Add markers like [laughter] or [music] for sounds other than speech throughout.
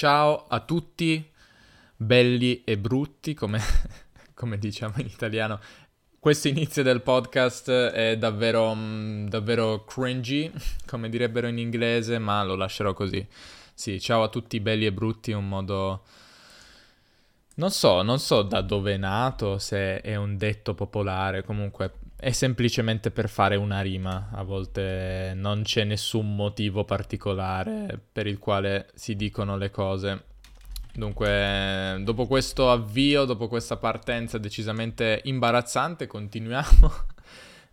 Ciao a tutti, belli e brutti, come, [laughs] come diciamo in italiano. Questo inizio del podcast è davvero, mm, davvero cringy, [laughs] come direbbero in inglese, ma lo lascerò così. Sì, ciao a tutti belli e brutti, un modo... Non so, non so da dove è nato, se è un detto popolare, comunque è semplicemente per fare una rima, a volte non c'è nessun motivo particolare per il quale si dicono le cose. Dunque, dopo questo avvio, dopo questa partenza decisamente imbarazzante, continuiamo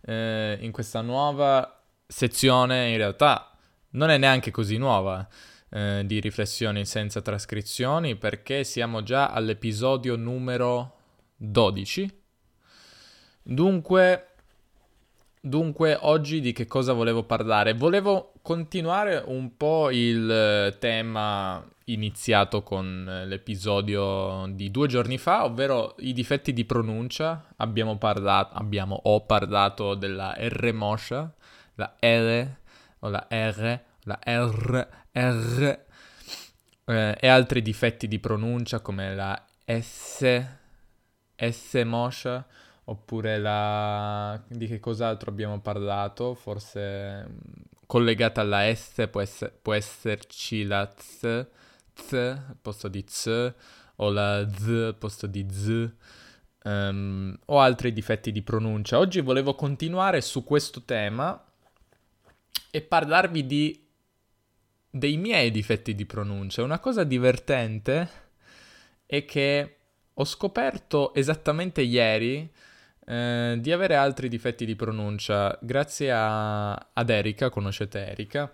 [laughs] eh, in questa nuova sezione, in realtà non è neanche così nuova, eh, di riflessioni senza trascrizioni, perché siamo già all'episodio numero 12. Dunque, Dunque, oggi di che cosa volevo parlare? Volevo continuare un po' il eh, tema iniziato con eh, l'episodio di due giorni fa, ovvero i difetti di pronuncia. Abbiamo parlato, abbiamo, ho parlato della R moscia, la L o la R, la R, R eh, e altri difetti di pronuncia come la S, S moscia oppure la... di che cos'altro abbiamo parlato, forse mm, collegata alla S può, ess- può esserci la Z, Z al posto di Z, o la Z al posto di Z, um, o altri difetti di pronuncia. Oggi volevo continuare su questo tema e parlarvi di... dei miei difetti di pronuncia. Una cosa divertente è che ho scoperto esattamente ieri eh, di avere altri difetti di pronuncia. Grazie a, ad Erika, conoscete Erika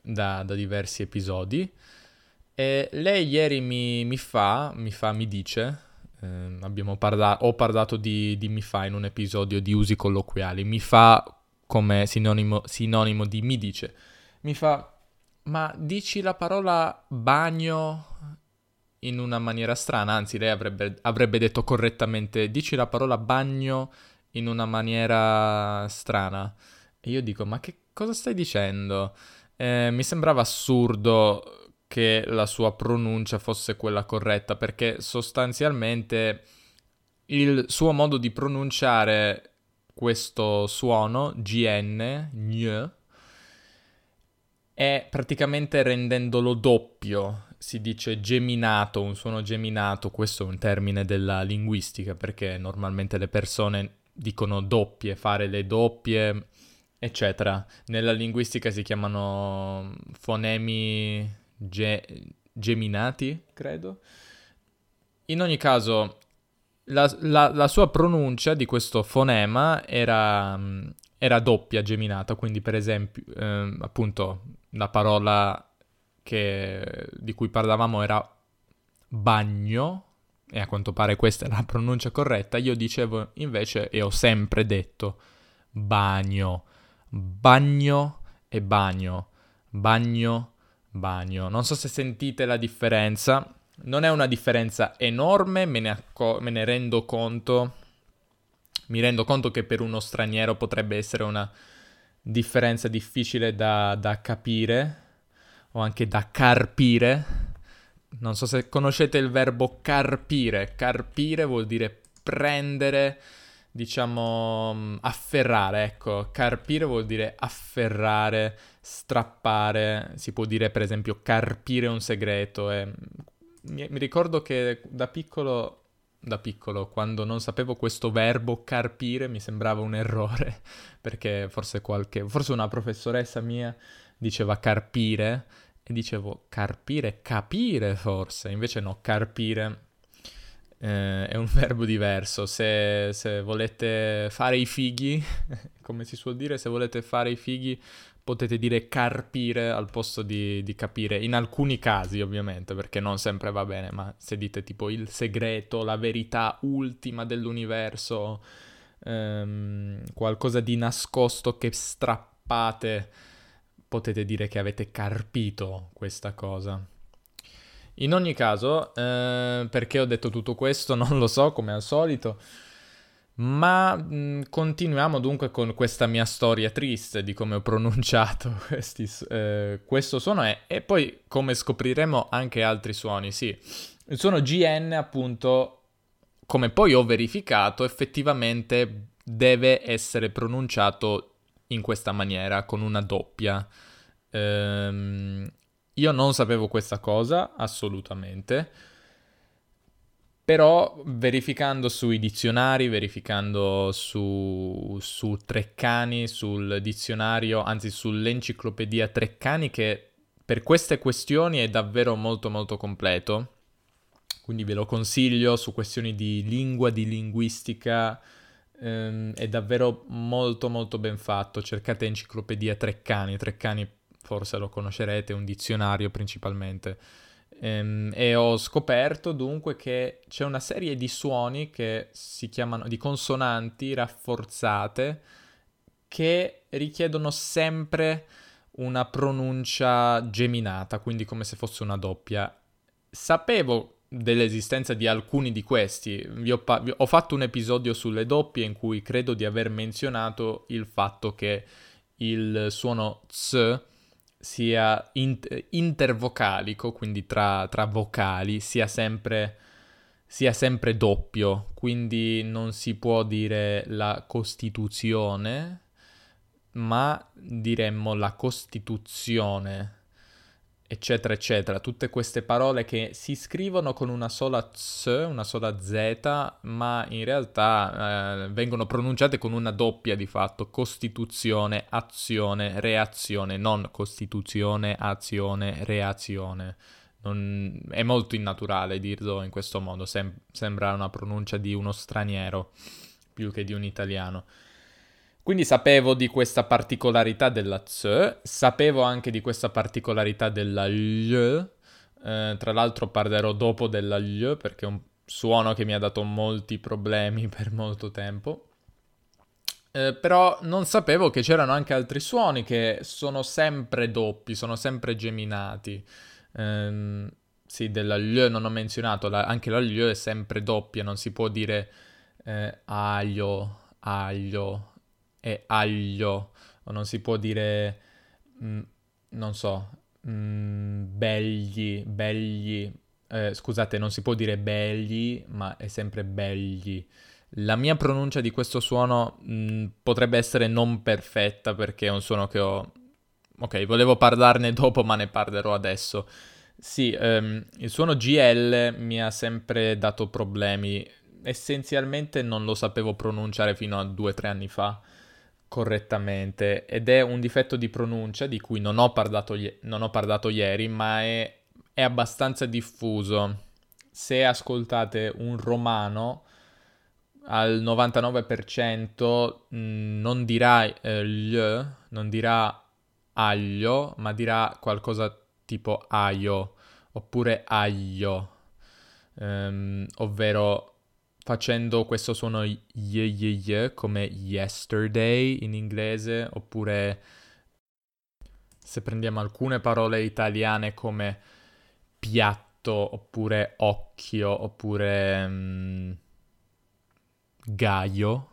da, da diversi episodi. E lei ieri mi, mi, fa, mi fa, mi dice, eh, parla- ho parlato di, di mi fa in un episodio di usi colloquiali, mi fa come sinonimo, sinonimo di mi dice, mi fa, ma dici la parola bagno in una maniera strana, anzi lei avrebbe, avrebbe detto correttamente dici la parola bagno in una maniera strana. E io dico ma che cosa stai dicendo? Eh, mi sembrava assurdo che la sua pronuncia fosse quella corretta perché sostanzialmente il suo modo di pronunciare questo suono, GN, gn, è praticamente rendendolo doppio si dice geminato, un suono geminato, questo è un termine della linguistica perché normalmente le persone dicono doppie, fare le doppie, eccetera. Nella linguistica si chiamano fonemi ge- geminati, credo. In ogni caso, la, la, la, sua pronuncia di questo fonema era, era doppia, geminata, quindi per esempio, eh, appunto, la parola che, di cui parlavamo era bagno, e a quanto pare questa è la pronuncia corretta, io dicevo invece e ho sempre detto bagno, bagno e bagno, bagno, bagno. Non so se sentite la differenza, non è una differenza enorme, me ne, acco- me ne rendo conto, mi rendo conto che per uno straniero potrebbe essere una differenza difficile da, da capire, o anche da carpire. Non so se conoscete il verbo carpire. Carpire vuol dire prendere, diciamo, mm, afferrare, ecco. Carpire vuol dire afferrare, strappare. Si può dire, per esempio, carpire un segreto. E... Mi, mi ricordo che da piccolo da piccolo, quando non sapevo questo verbo carpire, mi sembrava un errore, [laughs] perché forse qualche, forse una professoressa mia diceva carpire e dicevo carpire, capire forse, invece no, carpire eh, è un [laughs] verbo diverso. Se, se, volete fare i fighi, [laughs] come si suol dire, se volete fare i fighi potete dire carpire al posto di, di capire, in alcuni casi ovviamente, perché non sempre va bene, ma se dite tipo il segreto, la verità ultima dell'universo, ehm, qualcosa di nascosto che strappate potete dire che avete carpito questa cosa. In ogni caso, eh, perché ho detto tutto questo [laughs] non lo so, come al solito, Ma mh, continuiamo dunque con questa mia storia triste di come ho pronunciato [laughs] questi, eh, questo suono e, e poi come scopriremo anche altri suoni, sì. Il suono GN appunto, come poi ho verificato, effettivamente deve essere pronunciato in questa maniera, con una doppia. Ehm, io non sapevo questa cosa, assolutamente. Però verificando sui dizionari, verificando su, su Treccani, sul dizionario, anzi sull'enciclopedia Treccani, che per queste questioni è davvero molto molto completo, quindi ve lo consiglio su questioni di lingua, di linguistica, ehm, è davvero molto molto ben fatto. Cercate enciclopedia Treccani, Treccani forse lo conoscerete, un dizionario principalmente. Ehm, e ho scoperto dunque che c'è una serie di suoni che si chiamano di consonanti rafforzate che richiedono sempre una pronuncia geminata, quindi come se fosse una doppia. Sapevo dell'esistenza di alcuni di questi, ho, pa- ho fatto un episodio sulle doppie in cui credo di aver menzionato il fatto che il suono ts sia in- intervocalico, quindi tra, tra vocali, sia sempre, sia sempre doppio, quindi non si può dire la Costituzione, ma diremmo la Costituzione eccetera, eccetera. Tutte queste parole che si scrivono con una sola z, una sola z, ma in realtà eh, vengono pronunciate con una doppia di fatto, costituzione, azione, reazione, non costituzione, azione, reazione. Non... È molto innaturale dirlo in questo modo, Sem- sembra una pronuncia di uno straniero più che di un italiano. Quindi sapevo di questa particolarità della Z, sapevo anche di questa particolarità della L, eh, tra l'altro parlerò dopo della L perché è un suono che mi ha dato molti problemi [laughs] per molto tempo. Eh, però non sapevo che c'erano anche altri suoni che sono sempre doppi, sono sempre geminati. Eh, sì, della L non ho menzionato, la, anche la L è sempre doppia, non si può dire eh, aglio, aglio, è aglio, o non si può dire, mh, mm, non so, mh, mm, begli, begli, eh, scusate, non si può dire begli, ma è sempre begli. La mia pronuncia di questo suono mh, mm, potrebbe essere non perfetta perché è un suono che ho... Ok, volevo parlarne dopo, ma ne parlerò adesso. Sì, um, il suono GL mi ha sempre dato problemi. Essenzialmente non lo sapevo pronunciare fino a due o tre anni fa correttamente ed è un difetto di pronuncia di cui non ho parlato, non ho parlato ieri, ma è, è, abbastanza diffuso. Se ascoltate un romano al 99% mh, non dirà eh, gli, non dirà aglio, ma dirà qualcosa tipo aio oppure aglio, um, ovvero facendo questo suono y y y come yesterday in inglese, oppure se prendiamo alcune parole italiane come piatto, oppure occhio, oppure um, gaio.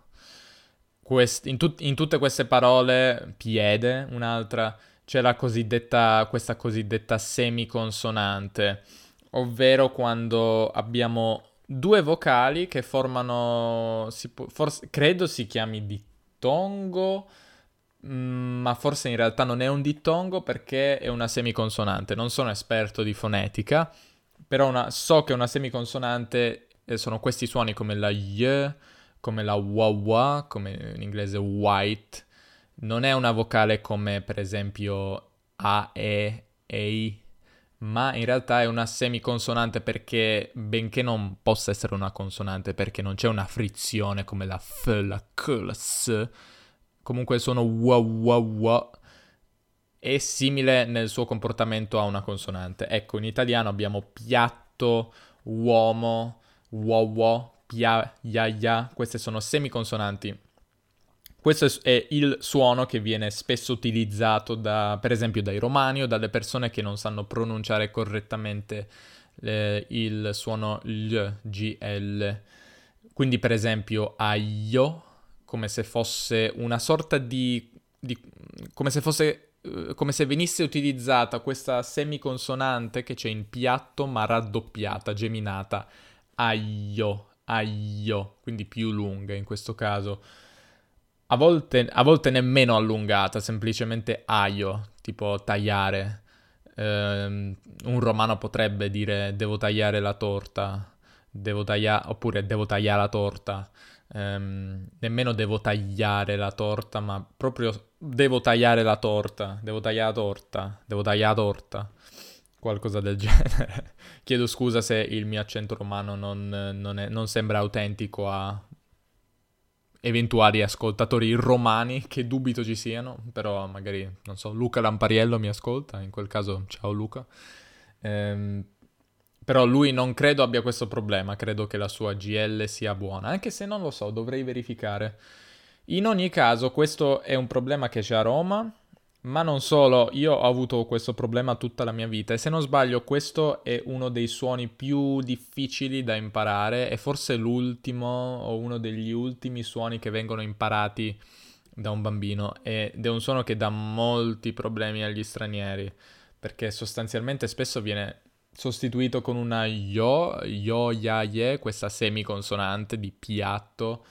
Quest- in, tut- in tutte queste parole, piede, un'altra, c'è la cosiddetta, questa cosiddetta semiconsonante, ovvero quando abbiamo due vocali che formano, può, forse, credo si chiami dittongo, mm, ma forse in realtà non è un dittongo perché è una semiconsonante. Non sono esperto di fonetica, però una, so che una semiconsonante eh, sono questi suoni come la y, come la wawa, come in inglese white. Non è una vocale come per esempio a, e, ei, ma in realtà è una semiconsonante perché, benché non possa essere una consonante perché non c'è una frizione come la F, la K, la S, comunque sono wa wa wa, è simile nel suo comportamento a una consonante. Ecco, in italiano abbiamo piatto, uomo, uovo, pia, ya, ya, queste sono semiconsonanti questo è il suono che viene spesso utilizzato da, per esempio dai romani o dalle persone che non sanno pronunciare correttamente eh, il suono L, GL. Quindi per esempio aglio, come se fosse una sorta di... di come se fosse eh, come se venisse utilizzata questa semiconsonante che c'è in piatto ma raddoppiata, geminata, aglio, aglio, quindi più lunga in questo caso. A volte, a volte nemmeno allungata, semplicemente aglio, tipo tagliare. Um, un romano potrebbe dire devo tagliare la torta, devo tagliare, oppure devo tagliare la torta. Um, nemmeno devo tagliare la torta, ma proprio devo tagliare la torta, devo tagliare la torta, devo tagliare la torta, qualcosa del [laughs] genere. Chiedo scusa se il mio accento romano non, non, è, non sembra autentico a eventuali ascoltatori romani, che dubito ci siano, però magari, non so, Luca Lampariello mi ascolta, in quel caso ciao Luca. Ehm, però lui non credo abbia questo problema, credo che la sua GL sia buona, anche se non lo so, dovrei verificare. In ogni caso, questo è un problema che c'è a Roma, ma non solo, io ho avuto questo problema tutta la mia vita e se non sbaglio questo è uno dei suoni più difficili da imparare e forse l'ultimo o uno degli ultimi suoni che vengono imparati da un bambino ed è un suono che dà molti problemi agli stranieri perché sostanzialmente spesso viene sostituito con una yo, yo, ya, ye, questa semiconsonante di piatto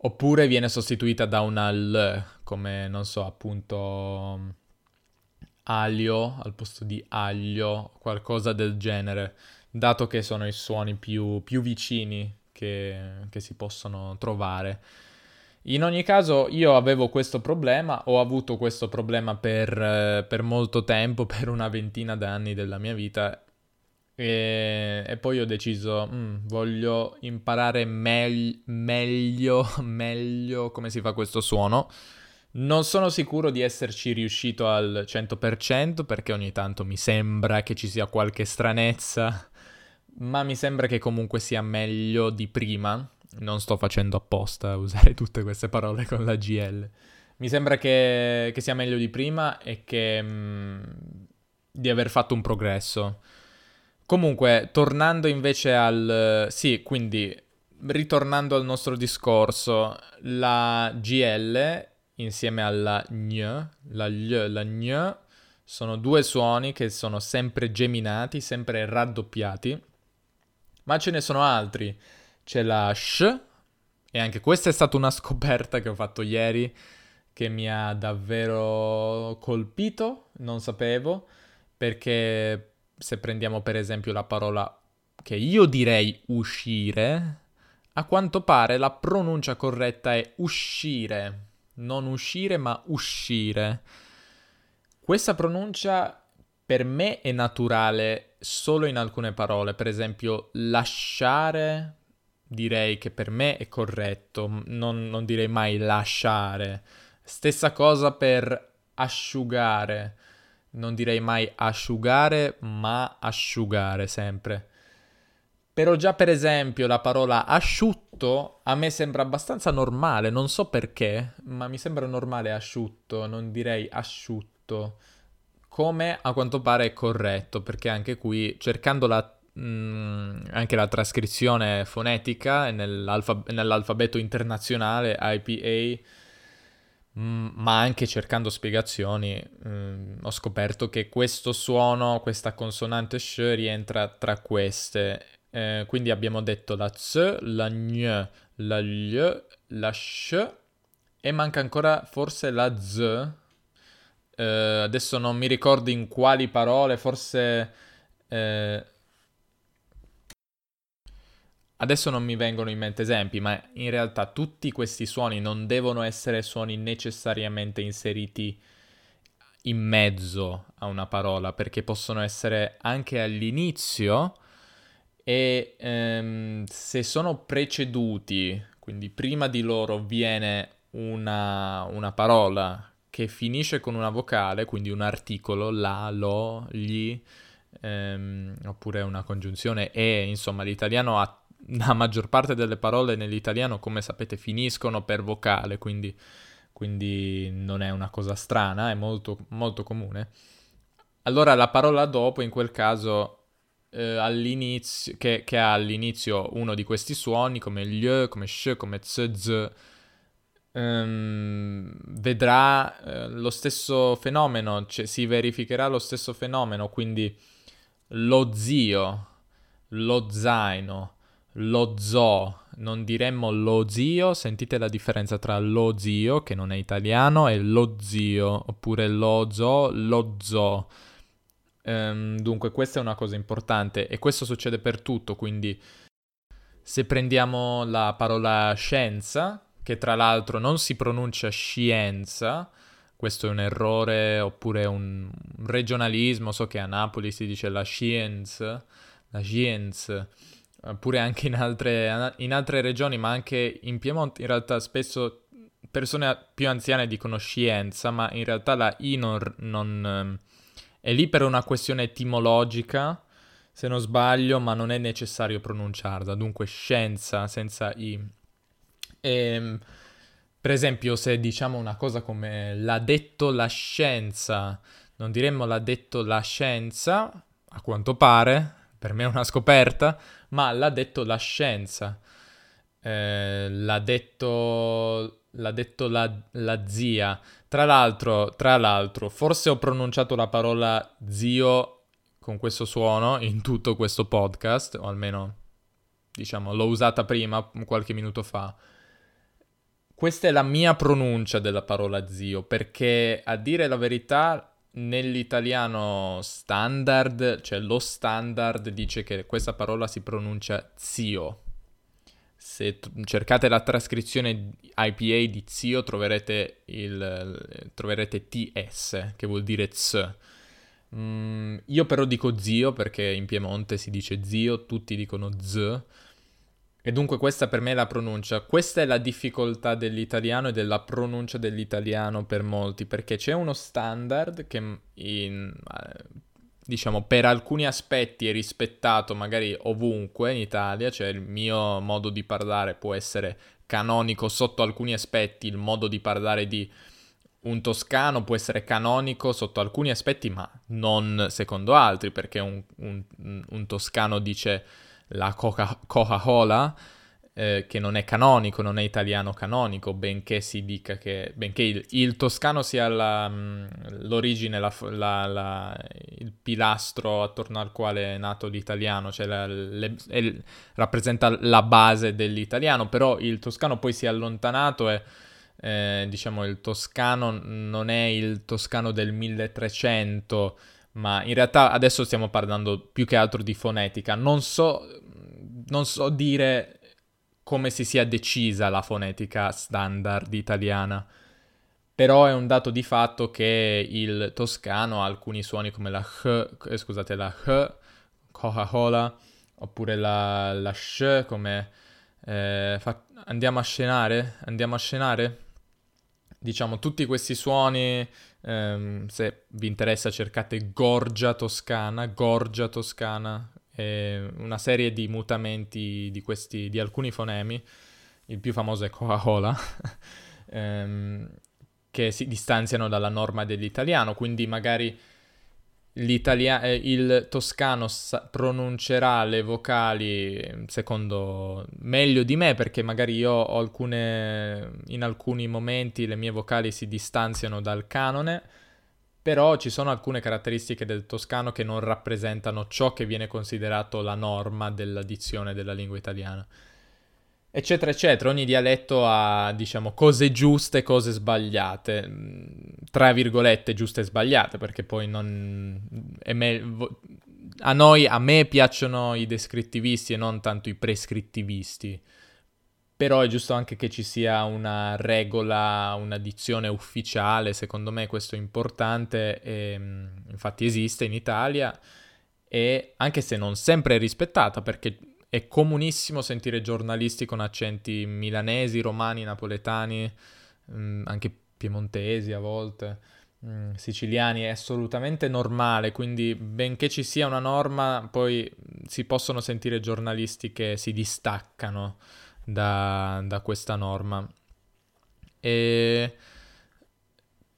Oppure viene sostituita da una L, come non so, appunto aglio al posto di aglio, qualcosa del genere, dato che sono i suoni più, più vicini che, che, si possono trovare. In ogni caso io avevo questo problema, ho avuto questo problema per, per molto tempo, [laughs] per una ventina d'anni della mia vita e, e, poi ho deciso, mm, voglio imparare me- meglio, [laughs] meglio come si fa questo suono. Non sono sicuro di esserci riuscito al 100% perché ogni tanto mi sembra che ci sia qualche stranezza, ma mi sembra che comunque sia meglio di prima. Non sto facendo apposta usare tutte queste parole con la GL. Mi sembra che, che sia meglio di prima e che... Mm, di aver fatto un progresso. Comunque, tornando invece al... Sì, quindi, ritornando al nostro discorso, la GL insieme alla gn, la gl, la gn, sono due suoni che sono sempre geminati, sempre raddoppiati, ma ce ne sono altri. C'è la sh, e anche questa è stata una scoperta che ho fatto ieri, che mi ha davvero colpito, non sapevo, perché se prendiamo per esempio la parola che io direi uscire, a quanto pare la pronuncia corretta è uscire, non uscire ma uscire. Questa pronuncia per me è naturale solo in alcune parole, per esempio lasciare direi che per me è corretto, non, non direi mai lasciare. Stessa cosa per asciugare non direi mai asciugare, ma asciugare sempre. Però già per esempio la parola asciutto a me sembra abbastanza normale, non so perché, ma mi sembra normale asciutto, non direi asciutto. Come a quanto pare è corretto, perché anche qui cercando la, mh, mm, anche la trascrizione fonetica nell'alfab- nell'alfabeto internazionale IPA ma anche cercando spiegazioni mm, ho scoperto che questo suono, questa consonante sh rientra tra queste. Eh, quindi abbiamo detto la z, la gn, la l, la sh e manca ancora forse la z. Eh, adesso non mi ricordo in quali parole, forse... Eh, Adesso non mi vengono in mente esempi, ma in realtà tutti questi suoni non devono essere suoni necessariamente inseriti in mezzo a una parola, perché possono essere anche all'inizio e ehm, se sono preceduti, quindi prima di loro viene una, una parola che finisce con una vocale, quindi un articolo, la, lo, gli, ehm, oppure una congiunzione e, insomma l'italiano ha la maggior parte delle parole nell'italiano, come sapete, finiscono per vocale, quindi, quindi non è una cosa strana, è molto, molto comune. Allora la parola dopo in quel caso, eh, che, che, ha all'inizio uno di questi suoni, come gl, come sh, come z, z, ehm, vedrà eh, lo stesso fenomeno, cioè si verificherà lo stesso fenomeno, quindi lo zio, lo zaino, lo zoo, non diremmo lo zio, sentite la differenza tra lo zio, che non è italiano, e lo zio, oppure lo zoo, lo zoo. Um, dunque, questa è una cosa importante e questo succede per tutto, quindi se prendiamo la parola scienza, che tra l'altro non si pronuncia scienza, questo è un errore oppure un regionalismo, so che a Napoli si dice la scienza, la scienza pure anche in altre, in altre regioni, ma anche in Piemonte, in realtà spesso persone più anziane dicono scienza, ma in realtà la I non, non ehm, è lì per una questione etimologica, se non sbaglio, ma non è necessario pronunciarla, dunque scienza senza I. E, ehm, per esempio, se diciamo una cosa come l'ha detto la scienza, non diremmo l'ha detto la scienza, a quanto pare, per me è una scoperta, ma l'ha detto la scienza, eh, l'ha detto, l'ha detto la, la, zia. Tra l'altro, tra l'altro, forse ho pronunciato la parola zio con questo suono in tutto questo podcast, o almeno, diciamo, l'ho usata prima, qualche minuto fa. Questa è la mia pronuncia della parola zio, perché a dire la verità nell'italiano standard, cioè lo standard dice che questa parola si pronuncia zio. Se t- cercate la trascrizione IPA di zio troverete, il, troverete TS, che vuol dire z. Mm, io però dico zio perché in Piemonte si dice zio, tutti dicono z e dunque questa per me è la pronuncia. Questa è la difficoltà dell'italiano e della pronuncia dell'italiano per molti, perché c'è uno standard che in, eh, diciamo per alcuni aspetti è rispettato magari ovunque in Italia, cioè il mio modo di parlare può essere canonico sotto alcuni aspetti, il modo di parlare di un toscano può essere canonico sotto alcuni aspetti, ma non secondo altri, perché un, un, un toscano dice la Coca- Coca-Cola, eh, che non è canonico, non è italiano canonico, benché si dica che, benché il, il toscano sia la, mm, l'origine, la, la, il pilastro attorno al quale è nato l'italiano, cioè le, è, rappresenta la base dell'italiano, però il toscano poi si è allontanato e eh, diciamo il toscano non è il toscano del 1300 ma in realtà adesso stiamo parlando più che altro di fonetica. Non so, non so dire come si sia decisa la fonetica standard italiana, però è un dato di fatto che il toscano ha alcuni suoni come la h, eh, scusate, la h, Coca-Cola, oppure la, la sh, come... Eh, fa... andiamo a scenare? Andiamo a scenare? Diciamo, tutti questi suoni Um, se vi interessa cercate Gorgia Toscana, Gorgia Toscana, una serie di mutamenti di, questi, di alcuni fonemi, il più famoso è Coca-Cola, um, [laughs] che si distanziano dalla norma dell'italiano, quindi magari eh, il toscano sa- pronuncerà le vocali secondo meglio di me perché magari io alcune in alcuni momenti le mie vocali si distanziano dal canone però ci sono alcune caratteristiche del toscano che non rappresentano ciò che viene considerato la norma della dizione della lingua italiana eccetera, eccetera. Ogni dialetto ha, diciamo, cose giuste e cose sbagliate. Mm, tra virgolette, giuste e sbagliate, perché poi non... Me... A noi, a me piacciono i descrittivisti e non tanto i prescrittivisti. Però è giusto anche che ci sia una regola, una dizione ufficiale, secondo me questo è importante, e, mm, infatti esiste in Italia, e anche se non sempre è rispettata, perché è comunissimo sentire giornalisti con accenti milanesi, romani, napoletani, mh, mm, anche piemontesi a volte, mh, mm, siciliani, è assolutamente normale, quindi benché ci sia una norma, poi si possono sentire giornalisti che si distaccano da, da questa norma. E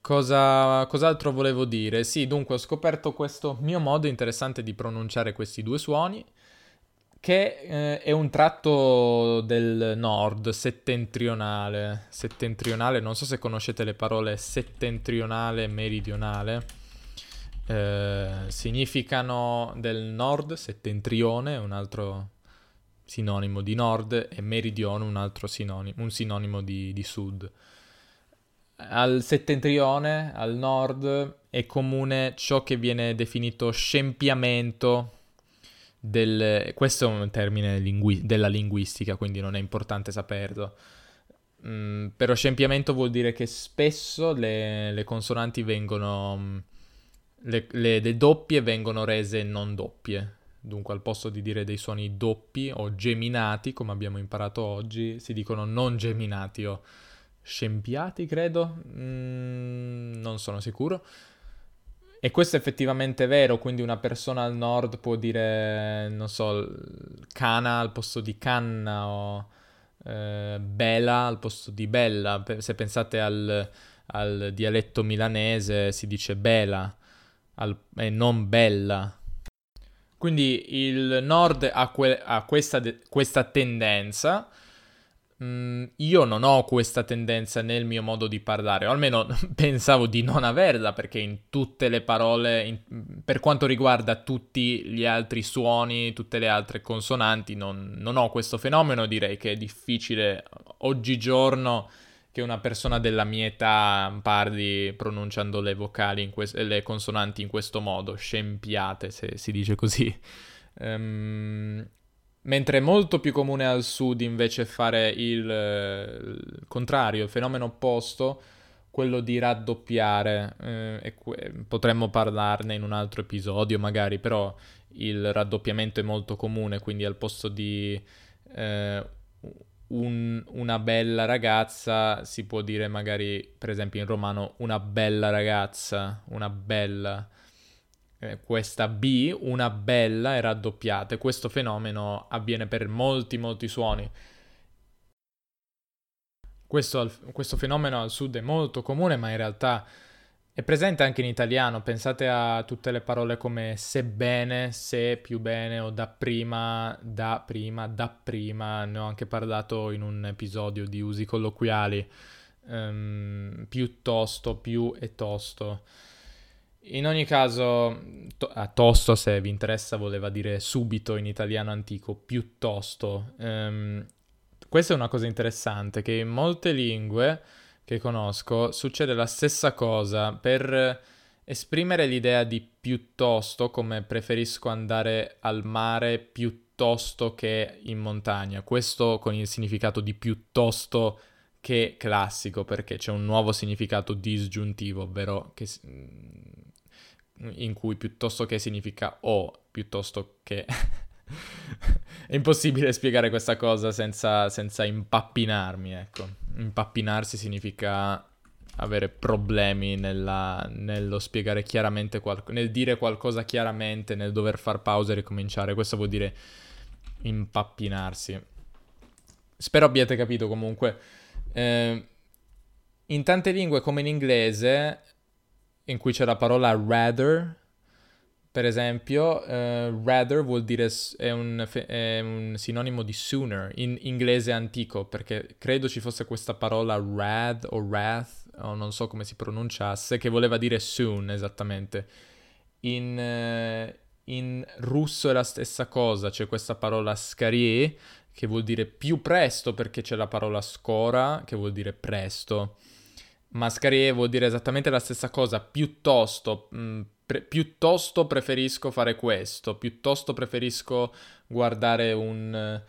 Cosa, cos'altro volevo dire? Sì, dunque ho scoperto questo mio modo interessante di pronunciare questi due suoni, che eh, è un tratto del nord, settentrionale. Settentrionale, non so se conoscete le parole settentrionale e meridionale. Eh, significano del nord, settentrione, un altro sinonimo di nord, e meridione, un altro sinonimo, un sinonimo di, di sud. Al settentrione, al nord, è comune ciò che viene definito scempiamento del... Questo è un termine lingui- della linguistica, quindi non è importante saperlo. Mm, però scempiamento vuol dire che spesso le, le consonanti vengono... Mm, le, le, le doppie vengono rese non doppie. Dunque, al posto di dire dei suoni doppi o geminati, come abbiamo imparato oggi, si dicono non geminati o scempiati, credo. Mm, non sono sicuro. E questo è effettivamente vero, quindi una persona al nord può dire, non so, cana al posto di canna o eh, bela al posto di bella. Se pensate al, al dialetto milanese si dice bela al, e non bella. Quindi il nord ha, que- ha questa, de- questa tendenza Mm, io non ho questa tendenza nel mio modo di parlare, o almeno [laughs] pensavo di non averla, perché in tutte le parole, in, per quanto riguarda tutti gli altri suoni, tutte le altre consonanti, non, non ho questo fenomeno. Direi che è difficile oggigiorno che una persona della mia età parli pronunciando le vocali, que- le consonanti in questo modo, scempiate, se si dice così. Um, Mentre è molto più comune al sud invece fare il, il contrario, il fenomeno opposto, quello di raddoppiare. Eh, que- potremmo parlarne in un altro episodio magari, però il raddoppiamento è molto comune, quindi al posto di eh, un, una bella ragazza si può dire magari, per esempio in romano, una bella ragazza, una bella eh, questa B, una bella è raddoppiata e questo fenomeno avviene per molti molti suoni. Questo, questo fenomeno al sud è molto comune, ma in realtà è presente anche in italiano. Pensate a tutte le parole come sebbene, se più bene o dapprima, da prima, da prima. Ne ho anche parlato in un episodio di usi colloquiali. Um, piuttosto, più e tosto. In ogni caso, to- a tosto, se vi interessa, voleva dire subito in italiano antico, piuttosto. Um, questa è una cosa interessante, che in molte lingue che conosco succede la stessa cosa. Per esprimere l'idea di piuttosto, come preferisco andare al mare piuttosto che in montagna. Questo con il significato di piuttosto che classico, perché c'è un nuovo significato disgiuntivo, ovvero che in cui piuttosto che significa o, piuttosto che... [laughs] È impossibile spiegare questa cosa senza, senza impappinarmi, ecco. Impappinarsi significa avere problemi nella, nello spiegare chiaramente qualcosa, nel dire qualcosa chiaramente, nel dover far pausa e ricominciare. Questo vuol dire impappinarsi. Spero abbiate capito comunque. Eh, in tante lingue come in inglese in cui c'è la parola rather, per esempio, uh, rather vuol dire è un, è un, sinonimo di sooner in inglese antico, perché credo ci fosse questa parola rad o wrath, o non so come si pronunciasse, che voleva dire soon esattamente. In, uh, in russo è la stessa cosa, c'è questa parola skarie, che vuol dire più presto, perché c'è la parola scora, che vuol dire presto. Mascarie vuol dire esattamente la stessa cosa, piuttosto, mh, mm, pre- piuttosto preferisco fare questo, piuttosto preferisco guardare un,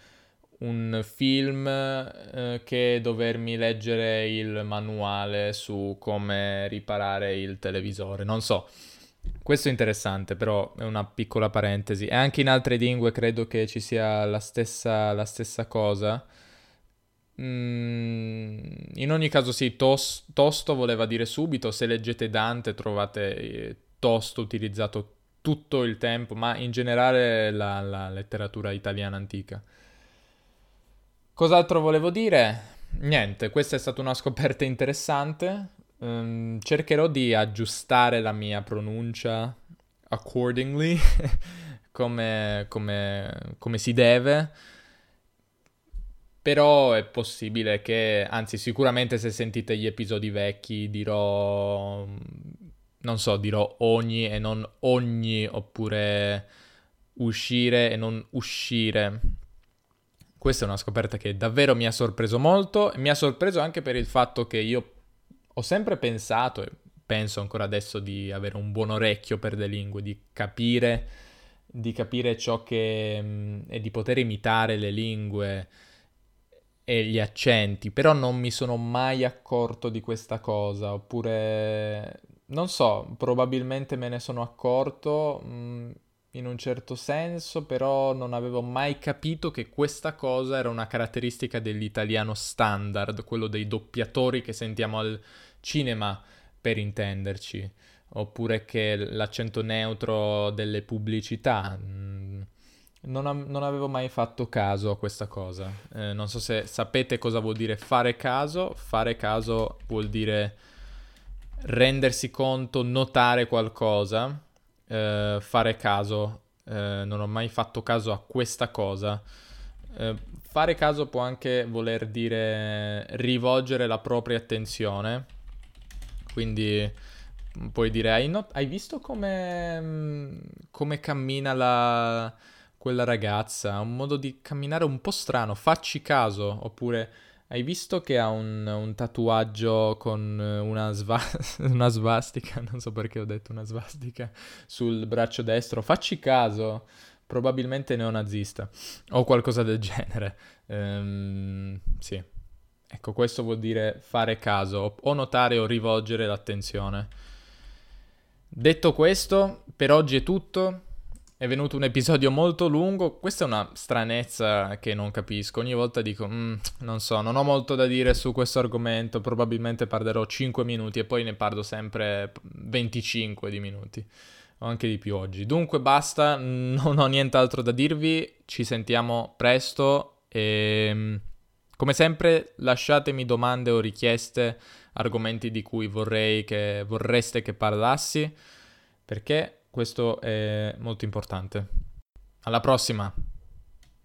un film eh, che dovermi leggere il manuale su come riparare il televisore, non so. Questo è interessante, però è una piccola parentesi. E anche in altre lingue credo che ci sia la stessa, la stessa cosa. Mm, in ogni caso sì, tos- tosto voleva dire subito, se leggete Dante trovate eh, tosto utilizzato tutto il tempo, ma in generale la, la letteratura italiana antica. Cos'altro volevo dire? Niente, questa è stata una scoperta interessante. Um, cercherò di aggiustare la mia pronuncia accordingly, [laughs] come, come, come si deve. Però è possibile che, anzi sicuramente se sentite gli episodi vecchi dirò, non so, dirò ogni e non ogni, oppure uscire e non uscire. Questa è una scoperta che davvero mi ha sorpreso molto mi ha sorpreso anche per il fatto che io ho sempre pensato e penso ancora adesso di avere un buon orecchio per le lingue, di capire, di capire ciò che... Mh, e di poter imitare le lingue e gli accenti, però non mi sono mai accorto di questa cosa, oppure non so, probabilmente me ne sono accorto mh, mm, in un certo senso, però non avevo mai capito che questa cosa era una caratteristica dell'italiano standard, quello dei doppiatori che sentiamo al cinema, per intenderci, oppure che l'accento neutro delle pubblicità. Mh, mm, non, a- non, avevo mai fatto caso a questa cosa. Eh, non so se sapete cosa vuol dire fare caso. Fare caso vuol dire rendersi conto, notare qualcosa. Eh, fare caso. Eh, non ho mai fatto caso a questa cosa. Eh, fare caso può anche voler dire rivolgere la propria attenzione. Quindi puoi dire: Hai, not- hai visto come, mm, come cammina la quella ragazza, ha un modo di camminare un po' strano, facci caso, oppure hai visto che ha un, un tatuaggio con una, sva- [laughs] una, svastica, non so perché ho detto una svastica, sul braccio destro, facci caso, probabilmente neonazista o qualcosa del genere. Ehm, sì, ecco, questo vuol dire fare caso, o notare o rivolgere l'attenzione. Detto questo, per oggi è tutto. È venuto un episodio molto lungo, questa è una stranezza che non capisco, ogni volta dico, mm, non so, non ho molto da dire su questo argomento, probabilmente parlerò 5 minuti e poi ne parlo sempre 25 di minuti, o anche di più oggi. Dunque basta, non ho nient'altro da dirvi, ci sentiamo presto e mm, come sempre lasciatemi domande o richieste, argomenti di cui vorrei che, vorreste che parlassi, perché questo è molto importante. Alla prossima!